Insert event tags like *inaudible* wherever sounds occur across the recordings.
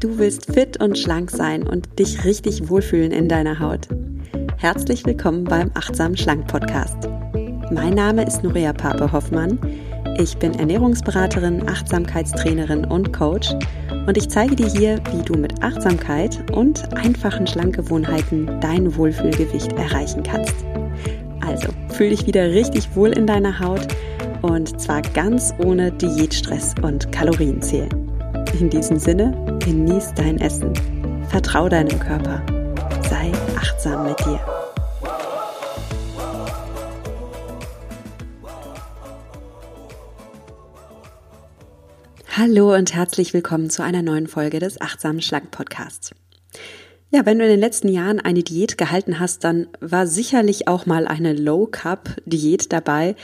Du willst fit und schlank sein und dich richtig wohlfühlen in deiner Haut. Herzlich willkommen beim Achtsam Schlank Podcast. Mein Name ist Nuria Pape Hoffmann. Ich bin Ernährungsberaterin, Achtsamkeitstrainerin und Coach und ich zeige dir hier, wie du mit Achtsamkeit und einfachen Schlankgewohnheiten dein Wohlfühlgewicht erreichen kannst. Also, fühl dich wieder richtig wohl in deiner Haut und zwar ganz ohne Diätstress und Kalorienzählen. In diesem Sinne, genieß dein Essen, vertrau deinem Körper, sei achtsam mit dir. Hallo und herzlich willkommen zu einer neuen Folge des Achtsamen Schlank Podcasts. Ja, wenn du in den letzten Jahren eine Diät gehalten hast, dann war sicherlich auch mal eine Low Carb Diät dabei,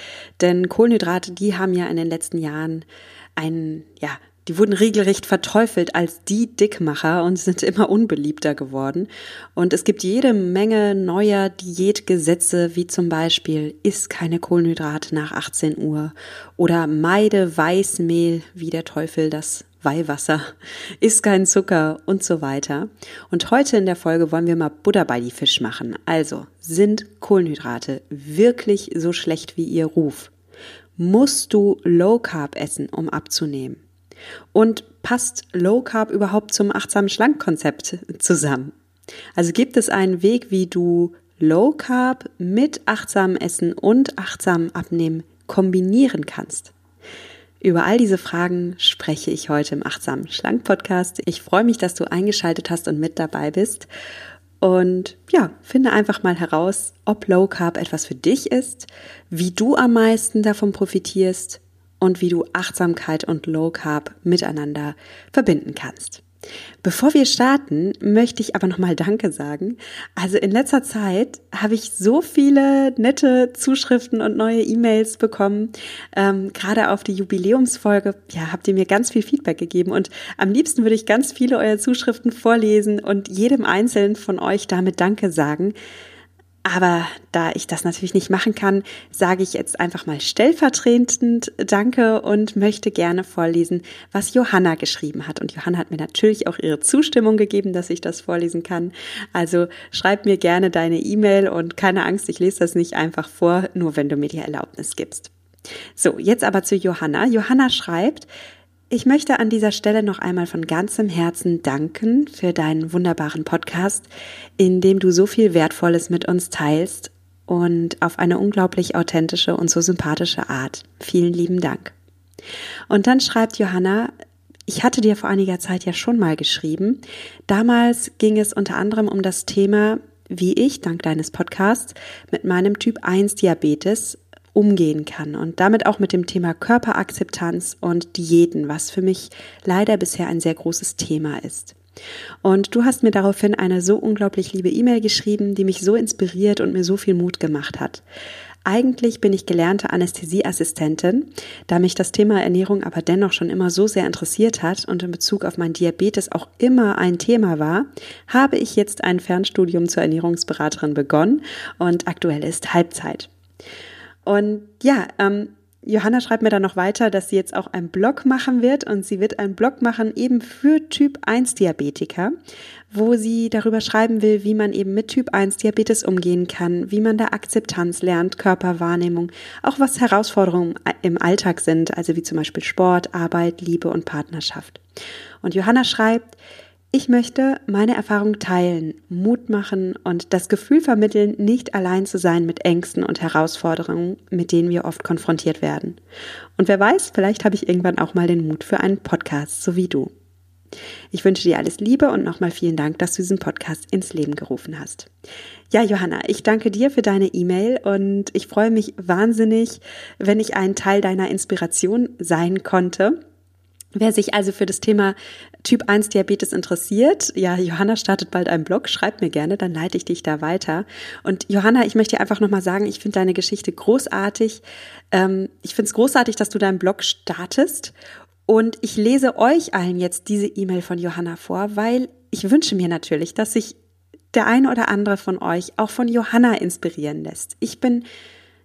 denn Kohlenhydrate, die haben ja in den letzten Jahren einen, ja, die wurden regelrecht verteufelt als die Dickmacher und sind immer unbeliebter geworden. Und es gibt jede Menge neuer Diätgesetze, wie zum Beispiel iss keine Kohlenhydrate nach 18 Uhr oder meide Weißmehl, wie der Teufel das Weihwasser, *laughs* isst keinen Zucker und so weiter. Und heute in der Folge wollen wir mal Butter bei die Fisch machen. Also, sind Kohlenhydrate wirklich so schlecht wie ihr Ruf? Musst du Low Carb essen, um abzunehmen? Und passt Low Carb überhaupt zum achtsamen Schlankkonzept zusammen? Also gibt es einen Weg, wie du Low Carb mit achtsamem Essen und achtsamem Abnehmen kombinieren kannst? Über all diese Fragen spreche ich heute im Achtsamen Schlank Podcast. Ich freue mich, dass du eingeschaltet hast und mit dabei bist. Und ja, finde einfach mal heraus, ob Low Carb etwas für dich ist, wie du am meisten davon profitierst und wie du Achtsamkeit und Low Carb miteinander verbinden kannst. Bevor wir starten, möchte ich aber nochmal Danke sagen. Also in letzter Zeit habe ich so viele nette Zuschriften und neue E-Mails bekommen. Ähm, gerade auf die Jubiläumsfolge, ja, habt ihr mir ganz viel Feedback gegeben und am liebsten würde ich ganz viele eurer Zuschriften vorlesen und jedem Einzelnen von euch damit Danke sagen. Aber da ich das natürlich nicht machen kann, sage ich jetzt einfach mal stellvertretend Danke und möchte gerne vorlesen, was Johanna geschrieben hat. Und Johanna hat mir natürlich auch ihre Zustimmung gegeben, dass ich das vorlesen kann. Also schreib mir gerne deine E-Mail und keine Angst, ich lese das nicht einfach vor, nur wenn du mir die Erlaubnis gibst. So, jetzt aber zu Johanna. Johanna schreibt, ich möchte an dieser Stelle noch einmal von ganzem Herzen danken für deinen wunderbaren Podcast, in dem du so viel Wertvolles mit uns teilst und auf eine unglaublich authentische und so sympathische Art. Vielen lieben Dank. Und dann schreibt Johanna, ich hatte dir vor einiger Zeit ja schon mal geschrieben. Damals ging es unter anderem um das Thema, wie ich, dank deines Podcasts, mit meinem Typ 1 Diabetes umgehen kann und damit auch mit dem Thema Körperakzeptanz und Diäten, was für mich leider bisher ein sehr großes Thema ist. Und du hast mir daraufhin eine so unglaublich liebe E-Mail geschrieben, die mich so inspiriert und mir so viel Mut gemacht hat. Eigentlich bin ich gelernte Anästhesieassistentin, da mich das Thema Ernährung aber dennoch schon immer so sehr interessiert hat und in Bezug auf mein Diabetes auch immer ein Thema war, habe ich jetzt ein Fernstudium zur Ernährungsberaterin begonnen und aktuell ist Halbzeit. Und ja, ähm, Johanna schreibt mir dann noch weiter, dass sie jetzt auch einen Blog machen wird und sie wird einen Blog machen eben für Typ 1 Diabetiker, wo sie darüber schreiben will, wie man eben mit Typ 1 Diabetes umgehen kann, wie man da Akzeptanz lernt, Körperwahrnehmung, auch was Herausforderungen im Alltag sind, also wie zum Beispiel Sport, Arbeit, Liebe und Partnerschaft. Und Johanna schreibt, ich möchte meine Erfahrung teilen, Mut machen und das Gefühl vermitteln, nicht allein zu sein mit Ängsten und Herausforderungen, mit denen wir oft konfrontiert werden. Und wer weiß, vielleicht habe ich irgendwann auch mal den Mut für einen Podcast, so wie du. Ich wünsche dir alles Liebe und nochmal vielen Dank, dass du diesen Podcast ins Leben gerufen hast. Ja, Johanna, ich danke dir für deine E-Mail und ich freue mich wahnsinnig, wenn ich ein Teil deiner Inspiration sein konnte. Wer sich also für das Thema Typ 1 Diabetes interessiert, ja, Johanna startet bald einen Blog, schreib mir gerne, dann leite ich dich da weiter. Und Johanna, ich möchte dir einfach nochmal sagen, ich finde deine Geschichte großartig. Ähm, ich finde es großartig, dass du deinen Blog startest. Und ich lese euch allen jetzt diese E-Mail von Johanna vor, weil ich wünsche mir natürlich, dass sich der eine oder andere von euch auch von Johanna inspirieren lässt. Ich bin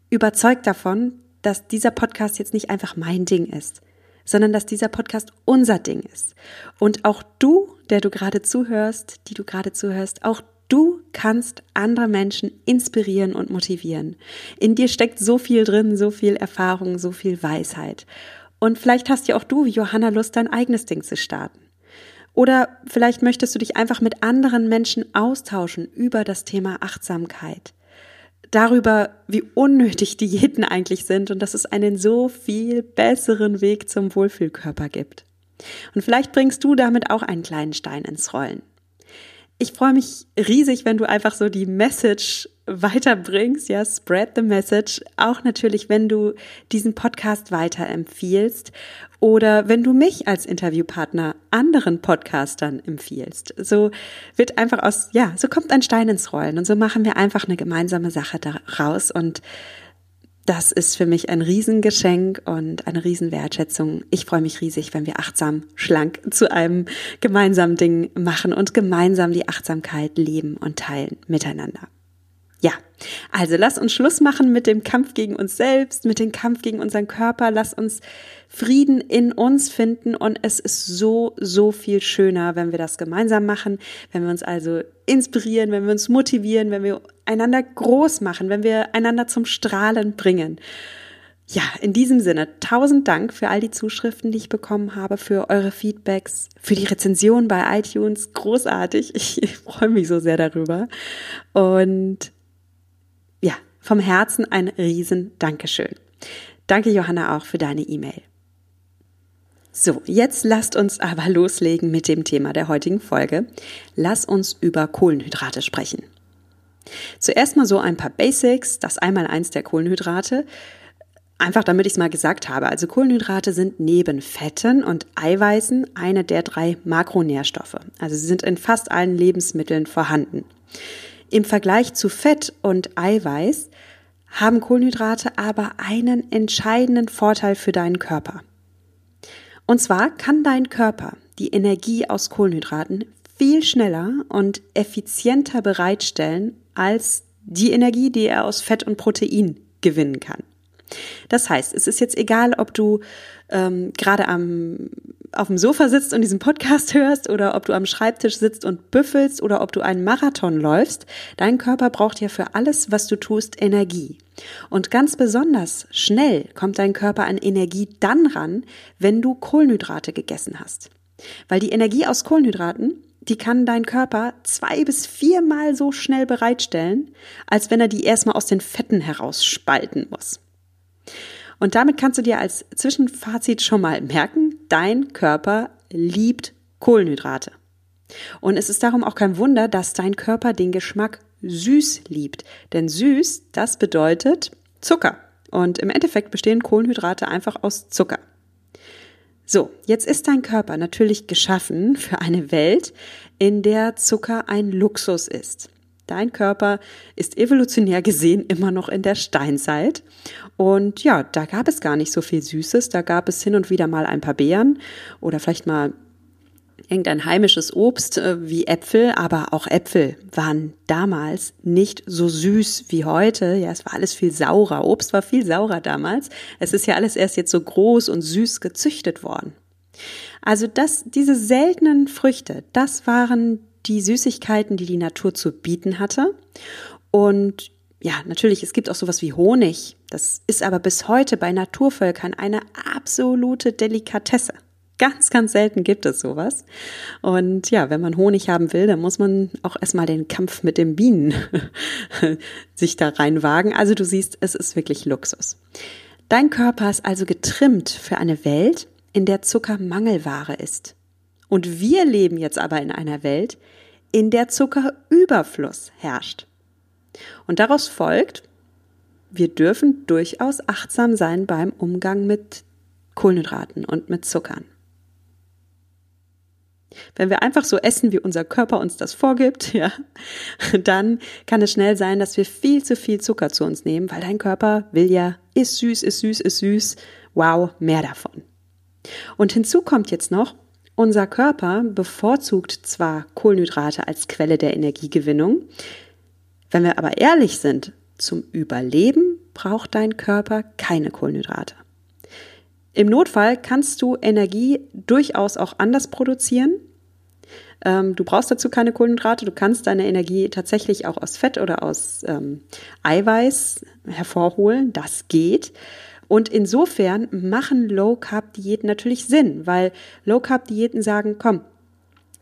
überzeugt davon, dass dieser Podcast jetzt nicht einfach mein Ding ist sondern dass dieser Podcast unser Ding ist. Und auch du, der du gerade zuhörst, die du gerade zuhörst, auch Du kannst andere Menschen inspirieren und motivieren. In dir steckt so viel drin, so viel Erfahrung, so viel Weisheit. Und vielleicht hast ja auch du, wie Johanna, Lust, dein eigenes Ding zu starten. Oder vielleicht möchtest du dich einfach mit anderen Menschen austauschen über das Thema Achtsamkeit. Darüber, wie unnötig Diäten eigentlich sind und dass es einen so viel besseren Weg zum Wohlfühlkörper gibt. Und vielleicht bringst du damit auch einen kleinen Stein ins Rollen. Ich freue mich riesig, wenn du einfach so die Message weiterbringst, ja, spread the message. Auch natürlich, wenn du diesen Podcast weiterempfiehlst oder wenn du mich als Interviewpartner anderen Podcastern empfiehlst. So wird einfach aus, ja, so kommt ein Stein ins Rollen und so machen wir einfach eine gemeinsame Sache daraus und das ist für mich ein Riesengeschenk und eine Riesenwertschätzung. Ich freue mich riesig, wenn wir achtsam schlank zu einem gemeinsamen Ding machen und gemeinsam die Achtsamkeit leben und teilen miteinander. Ja, also lass uns Schluss machen mit dem Kampf gegen uns selbst, mit dem Kampf gegen unseren Körper. Lass uns Frieden in uns finden und es ist so, so viel schöner, wenn wir das gemeinsam machen, wenn wir uns also inspirieren, wenn wir uns motivieren, wenn wir einander groß machen, wenn wir einander zum Strahlen bringen. Ja, in diesem Sinne, tausend Dank für all die Zuschriften, die ich bekommen habe, für eure Feedbacks, für die Rezension bei iTunes. Großartig. Ich, freue mich so sehr darüber. Und vom Herzen ein riesen Dankeschön. Danke, Johanna, auch für deine E-Mail. So, jetzt lasst uns aber loslegen mit dem Thema der heutigen Folge. Lass uns über Kohlenhydrate sprechen. Zuerst mal so ein paar Basics, das einmal eins der Kohlenhydrate. Einfach damit ich es mal gesagt habe. Also Kohlenhydrate sind neben Fetten und Eiweißen eine der drei Makronährstoffe. Also sie sind in fast allen Lebensmitteln vorhanden. Im Vergleich zu Fett und Eiweiß haben Kohlenhydrate aber einen entscheidenden Vorteil für deinen Körper. Und zwar kann dein Körper die Energie aus Kohlenhydraten viel schneller und effizienter bereitstellen als die Energie, die er aus Fett und Protein gewinnen kann. Das heißt, es ist jetzt egal, ob du ähm, gerade am auf dem Sofa sitzt und diesen Podcast *laughs* hörst oder ob du am Schreibtisch sitzt und büffelst oder ob du einen Marathon läufst, dein Körper braucht ja für alles, was du tust, Energie. Und ganz besonders schnell kommt dein Körper an Energie dann ran, wenn du Kohlenhydrate gegessen hast. Weil die Energie aus Kohlenhydraten, die kann dein Körper zwei bis viermal so schnell bereitstellen, als wenn er die erstmal aus den Fetten herausspalten muss. Und damit kannst du dir als Zwischenfazit schon mal merken, dein Körper liebt Kohlenhydrate. Und es ist darum auch kein Wunder, dass dein Körper den Geschmack süß liebt. Denn süß, das bedeutet Zucker. Und im Endeffekt bestehen Kohlenhydrate einfach aus Zucker. So, jetzt ist dein Körper natürlich geschaffen für eine Welt, in der Zucker ein Luxus ist. Dein Körper ist evolutionär gesehen immer noch in der Steinzeit. Und ja, da gab es gar nicht so viel Süßes. Da gab es hin und wieder mal ein paar Beeren oder vielleicht mal irgendein heimisches Obst äh, wie Äpfel, aber auch Äpfel waren damals nicht so süß wie heute. Ja, es war alles viel saurer. Obst war viel saurer damals. Es ist ja alles erst jetzt so groß und süß gezüchtet worden. Also das, diese seltenen Früchte, das waren die Süßigkeiten, die die Natur zu bieten hatte. Und ja, natürlich, es gibt auch sowas wie Honig. Das ist aber bis heute bei Naturvölkern eine absolute Delikatesse. Ganz, ganz selten gibt es sowas. Und ja, wenn man Honig haben will, dann muss man auch erstmal den Kampf mit den Bienen *laughs* sich da reinwagen. Also du siehst, es ist wirklich Luxus. Dein Körper ist also getrimmt für eine Welt, in der Zucker Mangelware ist. Und wir leben jetzt aber in einer Welt, in der Zuckerüberfluss herrscht. Und daraus folgt, wir dürfen durchaus achtsam sein beim Umgang mit Kohlenhydraten und mit Zuckern. Wenn wir einfach so essen, wie unser Körper uns das vorgibt, *laughs* ja, dann kann es schnell sein, dass wir viel zu viel Zucker zu uns nehmen, weil dein Körper will ja, ist süß, ist süß, ist süß, wow, mehr davon. Und hinzu kommt jetzt noch, unser Körper bevorzugt zwar Kohlenhydrate als Quelle der Energiegewinnung, wenn wir aber ehrlich sind, zum Überleben braucht dein Körper keine Kohlenhydrate. Im Notfall kannst du Energie durchaus auch anders produzieren. Ähm, du brauchst dazu keine Kohlenhydrate. Du kannst deine Energie tatsächlich auch aus Fett oder aus ähm, Eiweiß hervorholen. Das geht. Und insofern machen Low Carb Diäten natürlich Sinn, weil Low Carb Diäten sagen, komm,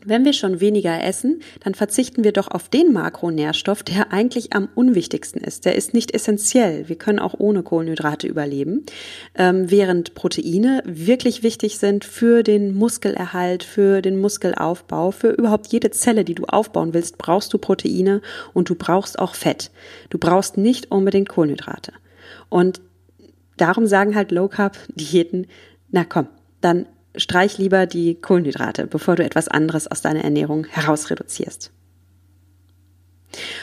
wenn wir schon weniger essen, dann verzichten wir doch auf den Makronährstoff, der eigentlich am unwichtigsten ist. Der ist nicht essentiell. Wir können auch ohne Kohlenhydrate überleben. Ähm, während Proteine wirklich wichtig sind für den Muskelerhalt, für den Muskelaufbau, für überhaupt jede Zelle, die du aufbauen willst, brauchst du Proteine und du brauchst auch Fett. Du brauchst nicht unbedingt Kohlenhydrate. Und darum sagen halt Low Carb Diäten, na komm, dann streich lieber die Kohlenhydrate, bevor du etwas anderes aus deiner Ernährung herausreduzierst.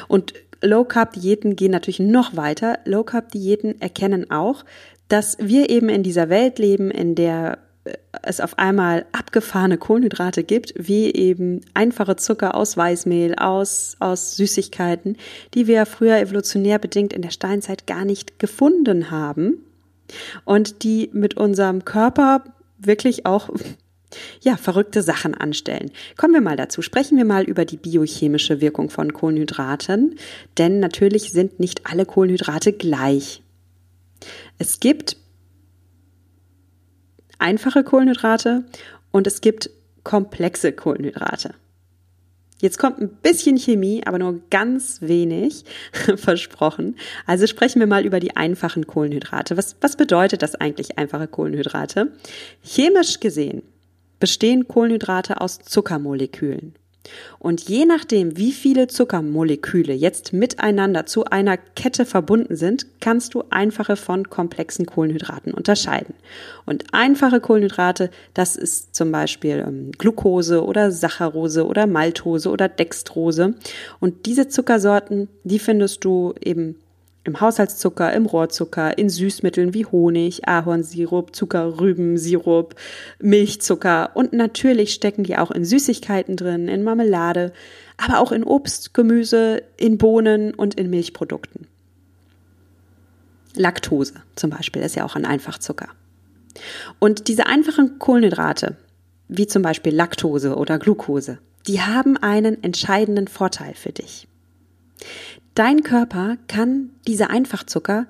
Und Low Carb Diäten gehen natürlich noch weiter. Low Carb Diäten erkennen auch, dass wir eben in dieser Welt leben, in der äh, es auf einmal abgefahrene Kohlenhydrate gibt, wie eben einfache Zucker aus Weißmehl, aus, aus Süßigkeiten, die wir früher evolutionär bedingt in der Steinzeit gar nicht gefunden haben und die mit unserem Körper wirklich auch ja, verrückte Sachen anstellen. Kommen wir mal dazu. Sprechen wir mal über die biochemische Wirkung von Kohlenhydraten, denn natürlich sind nicht alle Kohlenhydrate gleich. Es gibt einfache Kohlenhydrate und es gibt komplexe Kohlenhydrate. Jetzt kommt ein bisschen Chemie, aber nur ganz wenig *laughs* versprochen. Also sprechen wir mal über die einfachen Kohlenhydrate. Was, was bedeutet das eigentlich einfache Kohlenhydrate? Chemisch gesehen bestehen Kohlenhydrate aus Zuckermolekülen. Und je nachdem, wie viele Zuckermoleküle jetzt miteinander zu einer Kette verbunden sind, kannst du einfache von komplexen Kohlenhydraten unterscheiden. Und einfache Kohlenhydrate, das ist zum Beispiel ähm, Glucose oder Saccharose oder Maltose oder Dextrose. Und diese Zuckersorten, die findest du eben im Haushaltszucker, im Rohrzucker, in Süßmitteln wie Honig, Ahornsirup, Zuckerrübensirup, Milchzucker und natürlich stecken die auch in Süßigkeiten drin, in Marmelade, aber auch in Obst, Gemüse, in Bohnen und in Milchprodukten. Laktose zum Beispiel ist ja auch ein Einfachzucker. Und diese einfachen Kohlenhydrate, wie zum Beispiel Laktose oder Glucose, die haben einen entscheidenden Vorteil für dich. Dein Körper kann diese Einfachzucker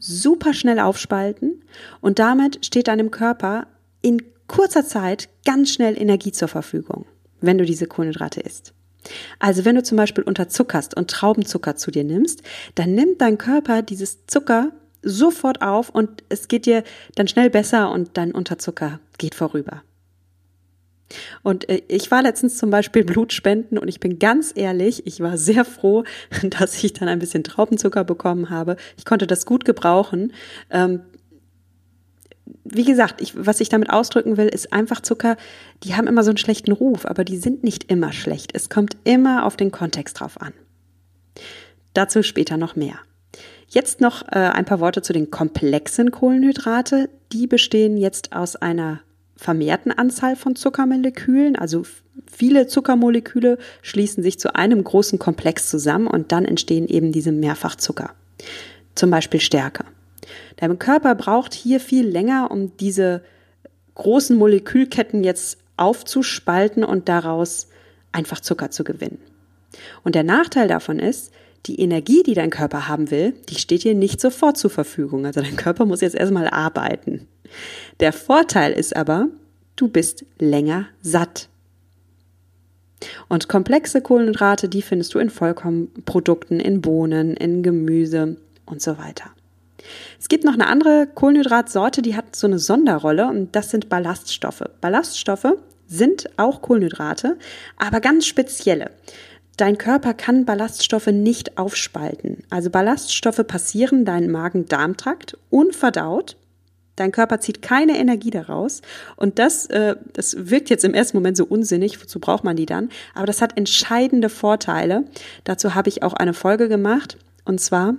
super schnell aufspalten und damit steht deinem Körper in kurzer Zeit ganz schnell Energie zur Verfügung, wenn du diese Kohlenhydrate isst. Also wenn du zum Beispiel unterzuckerst und Traubenzucker zu dir nimmst, dann nimmt dein Körper dieses Zucker sofort auf und es geht dir dann schnell besser und dein Unterzucker geht vorüber. Und äh, ich war letztens zum Beispiel *laughs* Blutspenden und ich bin ganz ehrlich, ich war sehr froh, *laughs* dass ich dann ein bisschen Traubenzucker bekommen habe. Ich konnte das gut gebrauchen. Ähm, wie gesagt, ich, was ich damit ausdrücken will, ist einfach Zucker, die haben immer so einen schlechten Ruf, aber die sind nicht immer schlecht. Es kommt immer auf den Kontext drauf an. Dazu später noch mehr. Jetzt noch äh, ein paar Worte zu den komplexen Kohlenhydrate. Die bestehen jetzt aus einer vermehrten Anzahl von Zuckermolekülen. Also viele Zuckermoleküle schließen sich zu einem großen Komplex zusammen und dann entstehen eben diese Mehrfachzucker. Zum Beispiel Stärke. Dein Körper braucht hier viel länger, um diese großen Molekülketten jetzt aufzuspalten und daraus einfach Zucker zu gewinnen. Und der Nachteil davon ist, die Energie, die dein Körper haben will, die steht dir nicht sofort zur Verfügung. Also dein Körper muss jetzt erstmal arbeiten. Der Vorteil ist aber, du bist länger satt. Und komplexe Kohlenhydrate, die findest du in Vollkornprodukten, in Bohnen, in Gemüse und so weiter. Es gibt noch eine andere Kohlenhydratsorte, die hat so eine Sonderrolle und das sind Ballaststoffe. Ballaststoffe sind auch Kohlenhydrate, aber ganz spezielle. Dein Körper kann Ballaststoffe nicht aufspalten. Also Ballaststoffe passieren deinen Magen-Darm-Trakt unverdaut Dein Körper zieht keine Energie daraus. Und das, äh, das wirkt jetzt im ersten Moment so unsinnig, wozu braucht man die dann? Aber das hat entscheidende Vorteile. Dazu habe ich auch eine Folge gemacht. Und zwar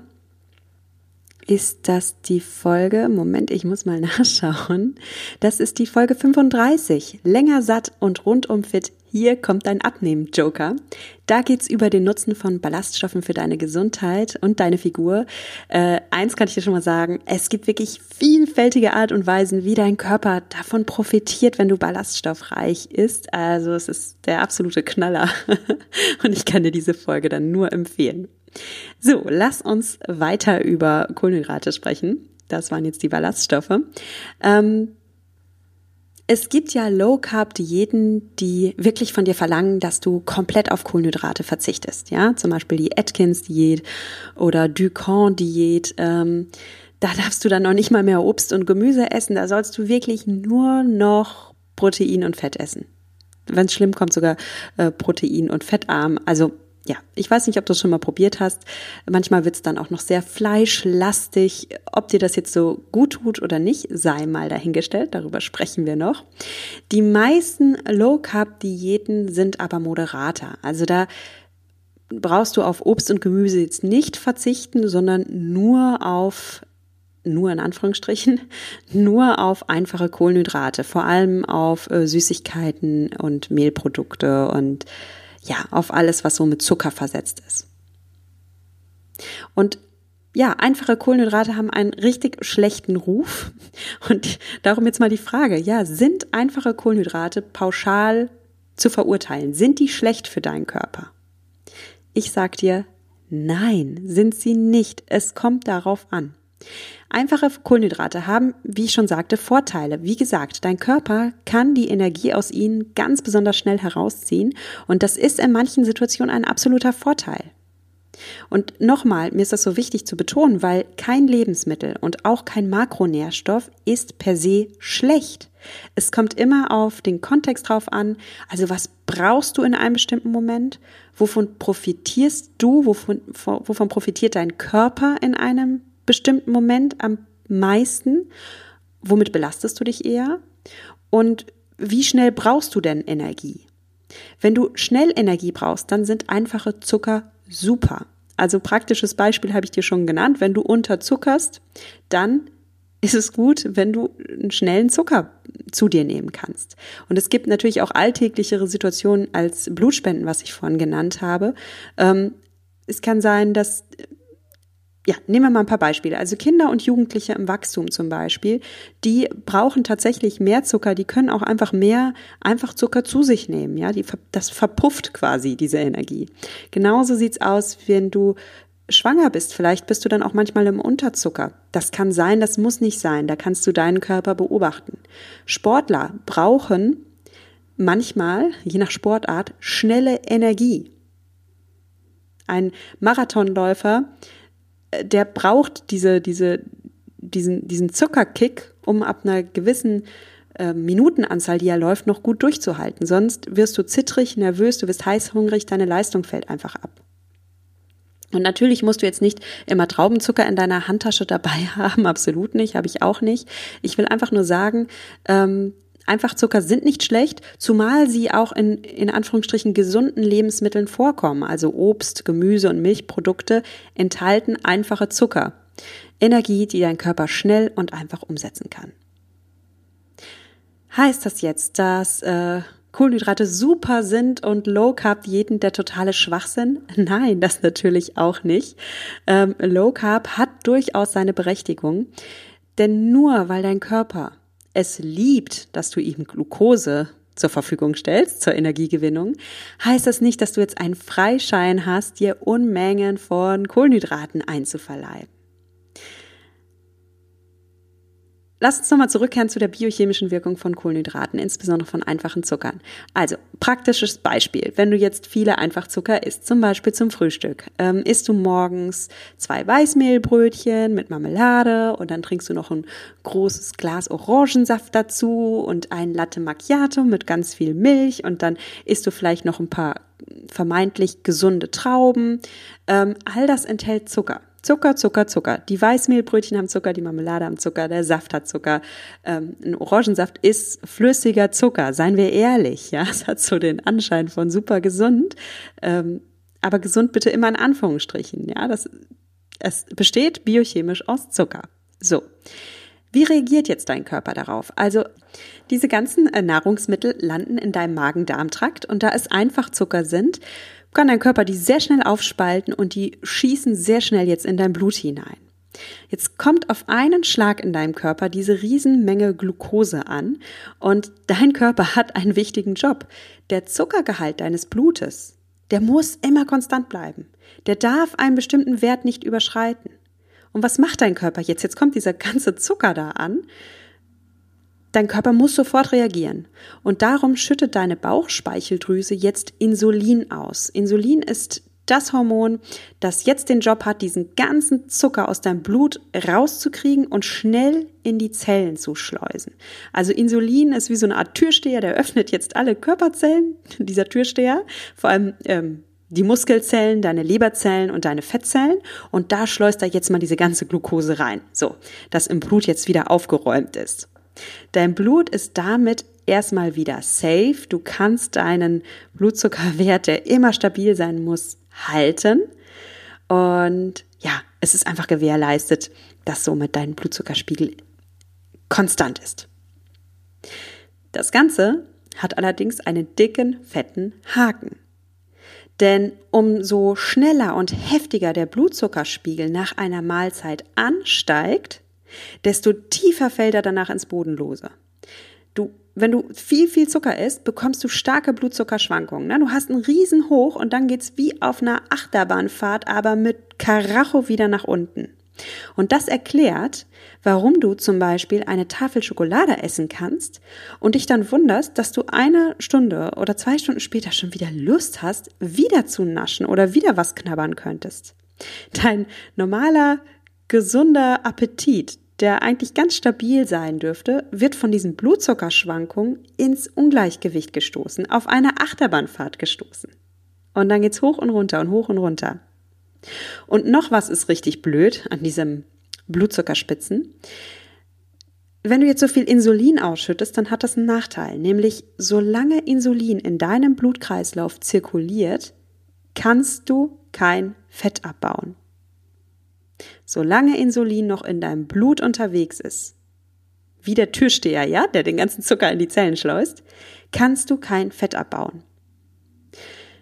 ist das die Folge, Moment, ich muss mal *laughs* nachschauen. Das ist die Folge 35. Länger satt und rundum fit. Hier kommt dein Abnehmen-Joker. Da geht's über den Nutzen von Ballaststoffen für deine Gesundheit und deine Figur. Äh, eins kann ich dir schon mal sagen. Es gibt wirklich vielfältige Art und Weisen, wie dein Körper davon profitiert, wenn du ballaststoffreich isst. Also es ist der absolute Knaller. *laughs* und ich kann dir diese Folge dann nur empfehlen. So, lass uns weiter über Kohlenhydrate sprechen. Das waren jetzt die Ballaststoffe. Ähm, es gibt ja Low-Carb-Diäten, die wirklich von dir verlangen, dass du komplett auf Kohlenhydrate verzichtest. Ja, zum Beispiel die Atkins-Diät oder Ducon-Diät. Ähm, da darfst du dann noch nicht mal mehr Obst und Gemüse essen. Da sollst du wirklich nur noch Protein und Fett essen. Wenn es schlimm kommt, sogar äh, Protein und fettarm. Also ja, ich weiß nicht, ob du es schon mal probiert hast. Manchmal wird es dann auch noch sehr fleischlastig. Ob dir das jetzt so gut tut oder nicht, sei mal dahingestellt. Darüber sprechen wir noch. Die meisten Low-Carb-Diäten sind aber moderater. Also da brauchst du auf Obst und Gemüse jetzt nicht verzichten, sondern nur auf nur in Anführungsstrichen, *laughs* nur auf einfache Kohlenhydrate, vor allem auf äh, Süßigkeiten und Mehlprodukte und ja, auf alles, was so mit Zucker versetzt ist. Und ja, einfache Kohlenhydrate haben einen richtig schlechten Ruf. Und darum jetzt mal die Frage, ja, sind einfache Kohlenhydrate pauschal zu verurteilen? Sind die schlecht für deinen Körper? Ich sag dir, nein, sind sie nicht. Es kommt darauf an. Einfache Kohlenhydrate haben, wie ich schon sagte, Vorteile. Wie gesagt, dein Körper kann die Energie aus ihnen ganz besonders schnell herausziehen und das ist in manchen Situationen ein absoluter Vorteil. Und nochmal, mir ist das so wichtig zu betonen, weil kein Lebensmittel und auch kein Makronährstoff ist per se schlecht. Es kommt immer auf den Kontext drauf an. Also was brauchst du in einem bestimmten Moment? Wovon profitierst du? Wovon, wovon profitiert dein Körper in einem bestimmten Moment am meisten? Womit belastest du dich eher? Und wie schnell brauchst du denn Energie? Wenn du schnell Energie brauchst, dann sind einfache Zucker super. Also praktisches Beispiel habe ich dir schon genannt. Wenn du unterzuckerst, dann ist es gut, wenn du einen schnellen Zucker zu dir nehmen kannst. Und es gibt natürlich auch alltäglichere Situationen als Blutspenden, was ich vorhin genannt habe. Ähm, es kann sein, dass ja, nehmen wir mal ein paar Beispiele. Also Kinder und Jugendliche im Wachstum zum Beispiel, die brauchen tatsächlich mehr Zucker, die können auch einfach mehr einfach Zucker zu sich nehmen. Ja, die, das verpufft quasi diese Energie. Genauso sieht's aus, wenn du schwanger bist. Vielleicht bist du dann auch manchmal im Unterzucker. Das kann sein, das muss nicht sein. Da kannst du deinen Körper beobachten. Sportler brauchen manchmal, je nach Sportart, schnelle Energie. Ein Marathonläufer, der braucht diese, diese, diesen, diesen Zuckerkick, um ab einer gewissen äh, Minutenanzahl, die er läuft, noch gut durchzuhalten. Sonst wirst du zittrig, nervös, du wirst heißhungrig, deine Leistung fällt einfach ab. Und natürlich musst du jetzt nicht immer Traubenzucker in deiner Handtasche dabei *laughs* haben, absolut nicht, habe ich auch nicht. Ich will einfach nur sagen, ähm, Einfachzucker sind nicht schlecht, zumal sie auch in, in Anführungsstrichen gesunden Lebensmitteln vorkommen. Also Obst, Gemüse und Milchprodukte enthalten einfache Zucker. Energie, die dein Körper schnell und einfach umsetzen kann. Heißt das jetzt, dass äh, Kohlenhydrate super sind und Low Carb Diäten der totale Schwachsinn? *laughs* Nein, das natürlich auch nicht. Ähm, Low Carb hat durchaus seine Berechtigung, denn nur weil dein Körper es liebt, dass du ihm Glucose zur Verfügung stellst zur Energiegewinnung, heißt das nicht, dass du jetzt einen Freischein hast, dir Unmengen von Kohlenhydraten einzuverleiben. Lass uns nochmal zurückkehren zu der biochemischen Wirkung von Kohlenhydraten, insbesondere von einfachen Zuckern. Also, praktisches Beispiel. Wenn du jetzt viele Einfachzucker isst, zum Beispiel zum Frühstück, ähm, isst du morgens zwei Weißmehlbrötchen mit Marmelade und dann trinkst du noch ein großes Glas Orangensaft dazu und ein Latte Macchiato mit ganz viel Milch und dann isst du vielleicht noch ein paar vermeintlich gesunde Trauben. Ähm, all das enthält Zucker. Zucker, Zucker, Zucker. Die Weißmehlbrötchen haben Zucker, die Marmelade haben Zucker, der Saft hat Zucker. Ähm, ein Orangensaft ist flüssiger Zucker, seien wir ehrlich. Ja, *laughs* es hat so den Anschein von super gesund. Ähm, aber gesund bitte immer in Anführungsstrichen. Ja, das Es besteht biochemisch aus Zucker. So. Wie reagiert jetzt dein Körper darauf? Also diese ganzen äh, Nahrungsmittel landen in deinem Magen-Darm-Trakt und da es Einfachzucker sind, kann dein Körper die sehr schnell aufspalten und die schießen sehr schnell jetzt in dein Blut hinein. Jetzt kommt auf einen Schlag in deinem Körper diese Riesenmenge Glucose an und dein Körper hat einen wichtigen Job. Der Zuckergehalt deines Blutes, der muss immer konstant bleiben. Der darf einen bestimmten Wert nicht überschreiten. Und was macht dein Körper jetzt? Jetzt kommt dieser ganze Zucker da an. Dein Körper muss sofort reagieren. Und darum schüttet deine Bauchspeicheldrüse jetzt Insulin aus. Insulin ist das Hormon, das jetzt den Job hat, diesen ganzen Zucker aus deinem Blut rauszukriegen und schnell in die Zellen zu schleusen. Also Insulin ist wie so eine Art Türsteher, der öffnet jetzt alle Körperzellen, *laughs* dieser Türsteher, vor allem ähm, die Muskelzellen, deine Leberzellen und deine Fettzellen und da schleust er jetzt mal diese ganze Glucose rein, so, dass im Blut jetzt wieder aufgeräumt ist. Dein Blut ist damit erstmal wieder safe. Du kannst deinen Blutzuckerwert, der immer stabil sein muss, halten. Und ja, es ist einfach gewährleistet, dass somit dein Blutzuckerspiegel konstant ist. Das Ganze hat allerdings einen dicken, fetten Haken. Denn umso schneller und heftiger der Blutzuckerspiegel nach einer Mahlzeit ansteigt, desto tiefer fällt er danach ins Bodenlose. Du, wenn du viel, viel Zucker isst, bekommst du starke Blutzuckerschwankungen. Ne? Du hast einen riesen Hoch und dann geht's wie auf einer Achterbahnfahrt, aber mit Karacho wieder nach unten. Und das erklärt, warum du zum Beispiel eine Tafel Schokolade essen kannst und dich dann wunderst, dass du eine Stunde oder zwei Stunden später schon wieder Lust hast, wieder zu naschen oder wieder was knabbern könntest. Dein normaler, gesunder Appetit, der eigentlich ganz stabil sein dürfte, wird von diesen Blutzuckerschwankungen ins Ungleichgewicht gestoßen, auf eine Achterbahnfahrt gestoßen. Und dann geht's hoch und runter und hoch und runter. Und noch was ist richtig blöd an diesem Blutzuckerspitzen. Wenn du jetzt so viel Insulin ausschüttest, dann hat das einen Nachteil, nämlich solange Insulin in deinem Blutkreislauf zirkuliert, kannst du kein Fett abbauen. Solange Insulin noch in deinem Blut unterwegs ist, wie der Türsteher, ja, der den ganzen Zucker in die Zellen schleust, kannst du kein Fett abbauen.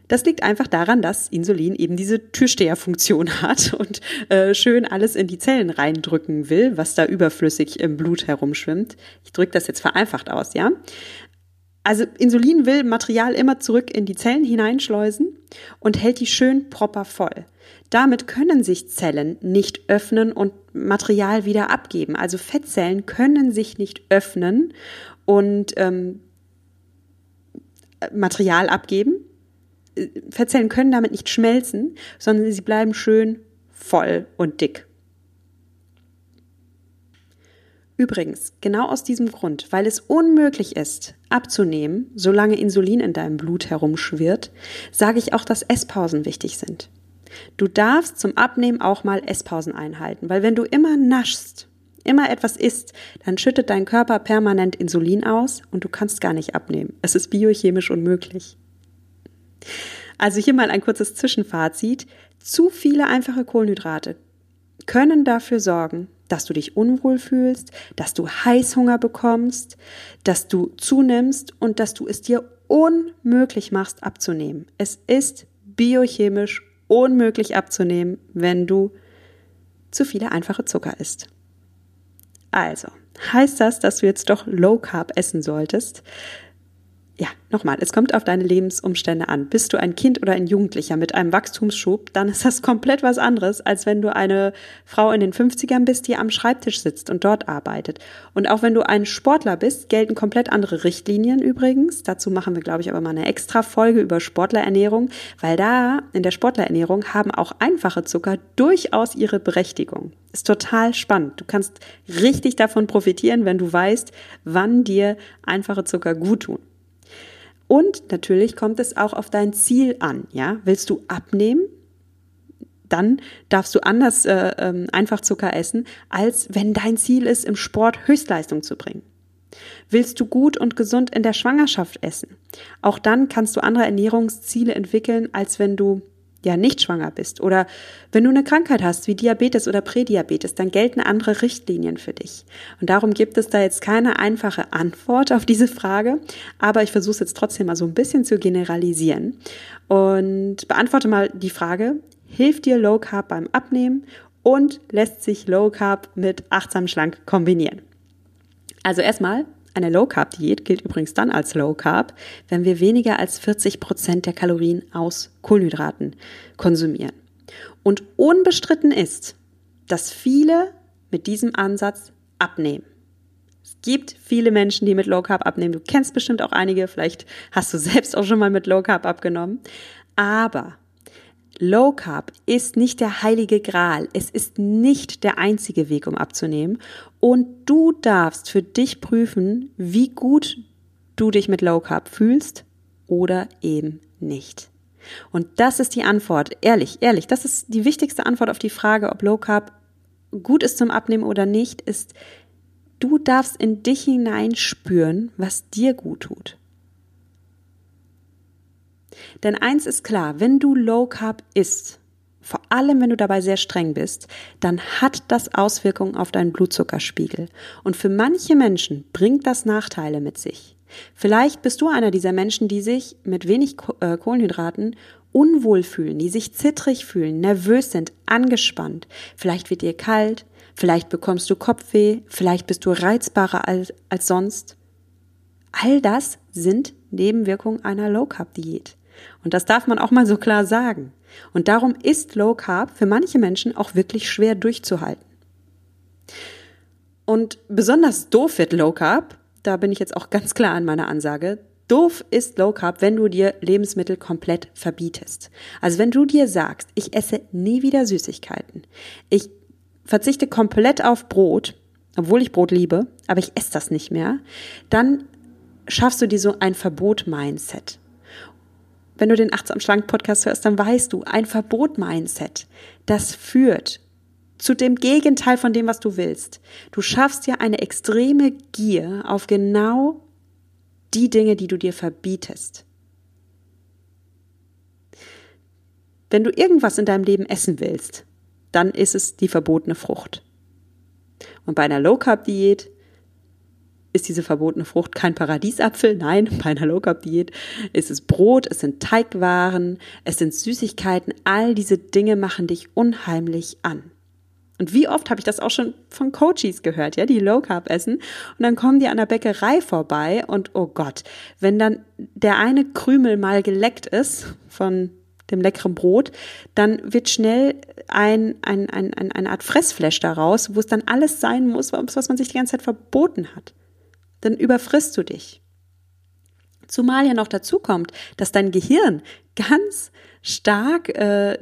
Das liegt einfach daran, dass Insulin eben diese Türsteherfunktion *laughs* hat und äh, schön alles in die Zellen reindrücken will, was da überflüssig im Blut herumschwimmt. Ich drücke das jetzt vereinfacht aus, ja. Also Insulin will Material immer zurück in die Zellen hineinschleusen und hält die schön proper voll. Damit können sich Zellen nicht öffnen und Material wieder abgeben. Also Fettzellen können sich nicht öffnen und ähm, Material abgeben. Fettzellen können damit nicht schmelzen, sondern sie bleiben schön voll und dick. Übrigens, genau aus diesem Grund, weil es unmöglich ist, abzunehmen, solange Insulin in deinem Blut herumschwirrt, sage ich auch, dass Esspausen wichtig sind. Du darfst zum Abnehmen auch mal Esspausen einhalten, weil wenn du immer naschst, immer etwas isst, dann schüttet dein Körper permanent Insulin aus und du kannst gar nicht abnehmen. Es ist biochemisch unmöglich. Also hier mal ein kurzes Zwischenfazit. Zu viele einfache Kohlenhydrate können dafür sorgen, dass du dich unwohl fühlst, dass du Heißhunger bekommst, dass du zunimmst und dass du es dir unmöglich machst abzunehmen. Es ist biochemisch unmöglich abzunehmen, wenn du zu viele einfache Zucker isst. Also, heißt das, dass du jetzt doch Low Carb essen solltest? Ja, nochmal, es kommt auf deine Lebensumstände an. Bist du ein Kind oder ein Jugendlicher mit einem Wachstumsschub, dann ist das *laughs* komplett was anderes, als wenn du eine Frau in den 50ern bist, die am Schreibtisch sitzt und dort arbeitet. Und auch wenn du ein Sportler bist, gelten komplett andere Richtlinien übrigens. Dazu machen wir, glaube ich, aber mal eine extra Folge über Sportlerernährung, weil da in der Sportlerernährung haben auch einfache Zucker durchaus ihre Berechtigung. Ist total spannend. Du kannst richtig davon profitieren, wenn du weißt, wann dir einfache Zucker gut tun. Und natürlich kommt es auch auf dein Ziel an. Ja, willst du abnehmen? Dann darfst du anders äh, ähm, einfach Zucker essen, als wenn dein Ziel ist, im Sport Höchstleistung zu bringen. Willst du gut und gesund in der Schwangerschaft essen? Auch dann kannst du andere Ernährungsziele entwickeln, als wenn du ja nicht schwanger bist oder wenn du eine Krankheit hast wie Diabetes oder Prädiabetes, dann gelten andere Richtlinien für dich. Und darum gibt es da jetzt keine einfache Antwort auf diese Frage, aber ich versuche es jetzt trotzdem mal so ein bisschen zu generalisieren und beantworte mal die Frage, hilft dir Low Carb beim Abnehmen und lässt sich Low Carb mit achtsam schlank kombinieren? Also erstmal, eine Low Carb Diät gilt übrigens dann als Low Carb, wenn wir weniger als 40 Prozent der Kalorien aus Kohlenhydraten konsumieren. Und unbestritten ist, dass viele mit diesem Ansatz abnehmen. Es gibt viele Menschen, die mit Low Carb abnehmen. Du kennst bestimmt auch einige, vielleicht hast du selbst auch schon mal mit Low Carb abgenommen. Aber Low Carb ist nicht der heilige Gral. Es ist nicht der einzige Weg, um abzunehmen. Und du darfst für dich prüfen, wie gut du dich mit Low Carb fühlst oder eben nicht. Und das ist die Antwort. Ehrlich, ehrlich, das ist die wichtigste Antwort auf die Frage, ob Low Carb gut ist zum Abnehmen oder nicht, ist, du darfst in dich hineinspüren, was dir gut tut. Denn eins ist klar, wenn du Low Carb isst, vor allem wenn du dabei sehr streng bist, dann hat das Auswirkungen auf deinen Blutzuckerspiegel. Und für manche Menschen bringt das Nachteile mit sich. Vielleicht bist du einer dieser Menschen, die sich mit wenig äh, Kohlenhydraten unwohl fühlen, die sich zittrig fühlen, nervös sind, angespannt. Vielleicht wird dir kalt, vielleicht bekommst du Kopfweh, vielleicht bist du reizbarer als, als sonst. All das sind Nebenwirkungen einer Low Carb Diät. Und das darf man auch mal so klar sagen. Und darum ist Low Carb für manche Menschen auch wirklich schwer durchzuhalten. Und besonders doof wird Low Carb, da bin ich jetzt auch ganz klar an meiner Ansage, Doof ist Low Carb, wenn du dir Lebensmittel komplett verbietest. Also wenn du dir sagst, ich esse nie wieder Süßigkeiten, ich verzichte komplett auf Brot, obwohl ich Brot liebe, aber ich esse das nicht mehr, dann schaffst du dir so ein Verbot-Mindset. Wenn du den Achtsam Schlank Podcast hörst, dann weißt du, ein Verbot-Mindset, das führt zu dem Gegenteil von dem, was du willst. Du schaffst ja eine extreme Gier auf genau die Dinge, die du dir verbietest. Wenn du irgendwas in deinem Leben essen willst, dann ist es die verbotene Frucht. Und bei einer Low Carb Diät ist diese verbotene Frucht kein Paradiesapfel. Nein, *laughs* bei einer Low Carb Diät ist es Brot, es sind Teigwaren, es sind Süßigkeiten. All diese Dinge machen dich unheimlich an. Und wie oft habe ich das auch schon von Coaches gehört, ja, die Low Carb essen und dann kommen die an der Bäckerei vorbei und oh Gott, wenn dann der eine Krümel mal geleckt ist von dem leckeren Brot, dann wird schnell ein, ein, ein, ein, eine Art Fressflash daraus, wo es dann alles sein muss, was man sich die ganze Zeit verboten hat dann überfrisst du dich. Zumal ja noch dazu kommt, dass dein Gehirn ganz stark äh,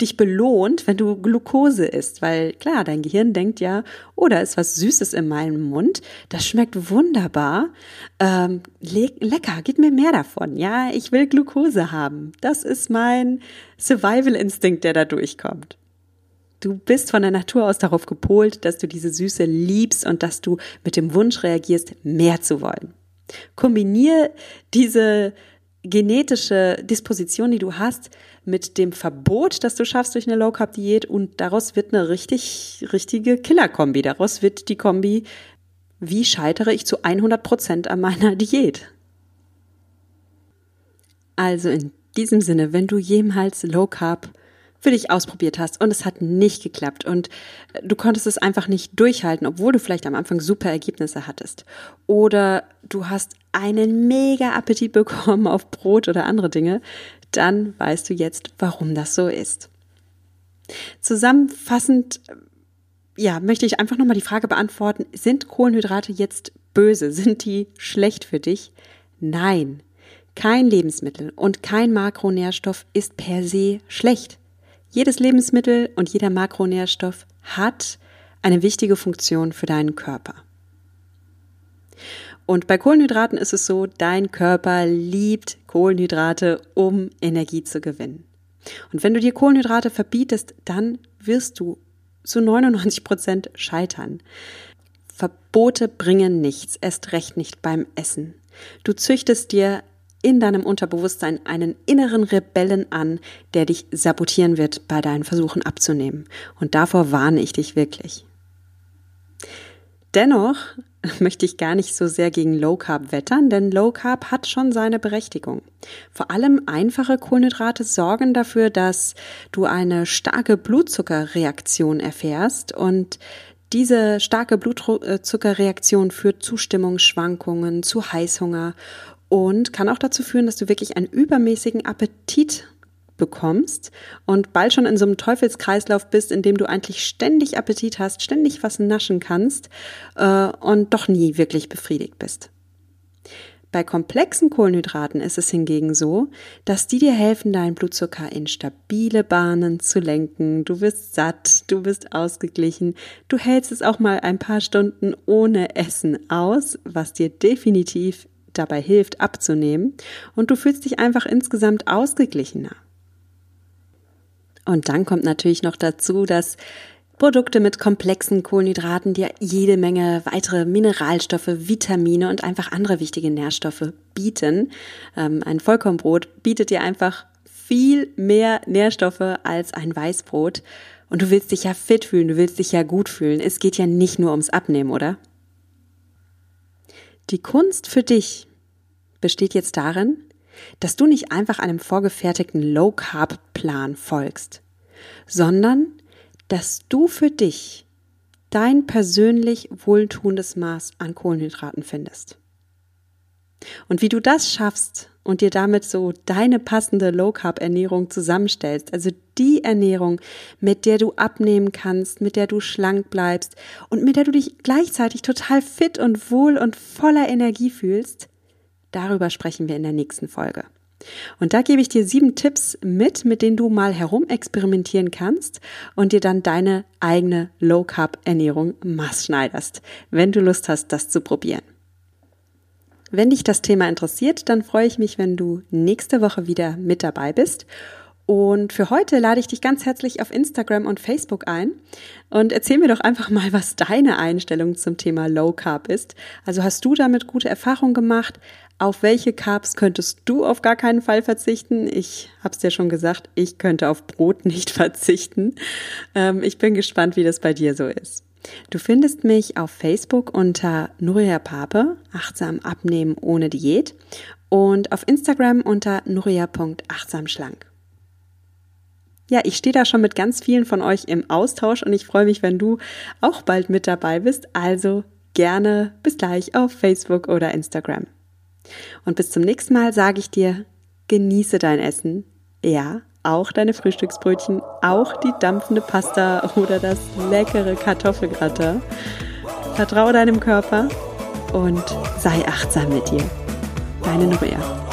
dich belohnt, wenn du Glucose isst, weil klar, dein Gehirn denkt ja, oh, da ist was Süßes in meinem Mund, das schmeckt wunderbar, ähm, le lecker, gib mir mehr davon, ja, ich will Glucose haben. Das ist mein Survival-Instinkt, der da durchkommt. Du bist von der Natur aus darauf gepolt, dass du diese Süße liebst und dass du mit dem Wunsch reagierst, mehr zu wollen. Kombiniere diese genetische Disposition, die du hast, mit dem Verbot, das du schaffst durch eine Low Carb Diät und daraus wird eine richtig richtige Killer-Kombi. Daraus wird die Kombi, wie scheitere ich zu 100 Prozent an meiner Diät? Also in diesem Sinne, wenn du jemals Low Carb für dich ausprobiert hast und es hat nicht geklappt und du konntest es einfach nicht durchhalten, obwohl du vielleicht am Anfang super Ergebnisse hattest. Oder du hast einen mega Appetit bekommen auf Brot oder andere Dinge, dann weißt du jetzt, warum das so ist. Zusammenfassend, ja, möchte ich einfach nochmal die Frage beantworten, sind Kohlenhydrate jetzt böse? Sind die schlecht für dich? Nein. Kein Lebensmittel und kein Makronährstoff ist per se schlecht. Jedes Lebensmittel und jeder Makronährstoff hat eine wichtige Funktion für deinen Körper. Und bei Kohlenhydraten ist es so, dein Körper liebt Kohlenhydrate, um Energie zu gewinnen. Und wenn du dir Kohlenhydrate verbietest, dann wirst du zu 99 Prozent scheitern. Verbote bringen nichts, erst recht nicht beim Essen. Du züchtest dir in deinem Unterbewusstsein einen inneren Rebellen an, der dich sabotieren wird bei deinen Versuchen abzunehmen. Und davor warne ich dich wirklich. Dennoch *laughs* möchte ich gar nicht so sehr gegen Low Carb wettern, denn Low Carb hat schon seine Berechtigung. Vor allem einfache Kohlenhydrate sorgen dafür, dass du eine starke Blutzuckerreaktion erfährst und diese starke Blutzuckerreaktion führt zu Stimmungsschwankungen, zu Heißhunger und kann auch dazu führen, dass du wirklich einen übermäßigen Appetit bekommst und bald schon in so einem Teufelskreislauf bist, in dem du eigentlich ständig Appetit hast, ständig was naschen kannst äh, und doch nie wirklich befriedigt bist. Bei komplexen Kohlenhydraten ist es hingegen so, dass die dir helfen, deinen Blutzucker in stabile Bahnen zu lenken. Du wirst satt, du bist ausgeglichen, du hältst es auch mal ein paar Stunden ohne Essen aus, was dir definitiv dabei hilft, abzunehmen. Und du fühlst dich einfach insgesamt ausgeglichener. Und dann kommt natürlich noch dazu, dass Produkte mit komplexen Kohlenhydraten dir jede Menge weitere Mineralstoffe, Vitamine und einfach andere wichtige Nährstoffe bieten. Ähm, ein Vollkornbrot bietet dir einfach viel mehr Nährstoffe als ein Weißbrot. Und du willst dich ja fit fühlen, du willst dich ja gut fühlen. Es geht ja nicht nur ums Abnehmen, oder? Die Kunst für dich besteht jetzt darin, dass du nicht einfach einem vorgefertigten Low-Carb-Plan folgst, sondern dass du für dich dein persönlich wohltuendes Maß an Kohlenhydraten findest. Und wie du das schaffst und dir damit so deine passende Low Carb Ernährung zusammenstellst, also die Ernährung, mit der du abnehmen kannst, mit der du schlank bleibst und mit der du dich gleichzeitig total fit und wohl und voller Energie fühlst, Darüber sprechen wir in der nächsten Folge. Und da gebe ich dir sieben Tipps mit, mit denen du mal herumexperimentieren kannst und dir dann deine eigene Low Carb Ernährung maßschneiderst, wenn du Lust hast, das zu probieren. Wenn dich das Thema interessiert, dann freue ich mich, wenn du nächste Woche wieder mit dabei bist und für heute lade ich dich ganz herzlich auf Instagram und Facebook ein und erzähl mir doch einfach mal, was deine Einstellung zum Thema Low Carb ist. Also hast du damit gute Erfahrungen gemacht? Auf welche Carbs könntest du auf gar keinen Fall verzichten? Ich hab's dir schon gesagt, ich könnte auf Brot *laughs* nicht verzichten. Ähm, ich bin gespannt, wie das bei dir so ist. Du findest mich auf Facebook unter Nuria Pape, achtsam abnehmen ohne Diät und auf Instagram unter nuria.achtsamschlank. Ja, ich stehe da schon mit ganz vielen von euch im Austausch und ich freue mich, wenn du auch bald mit dabei bist. Also gerne bis gleich auf Facebook oder Instagram. Und bis zum nächsten Mal sage ich dir, genieße dein Essen. Ja, auch deine Frühstücksbrötchen, auch die dampfende Pasta oder das leckere Kartoffelgratter. Vertraue deinem Körper und sei achtsam mit dir. Deine Nuria.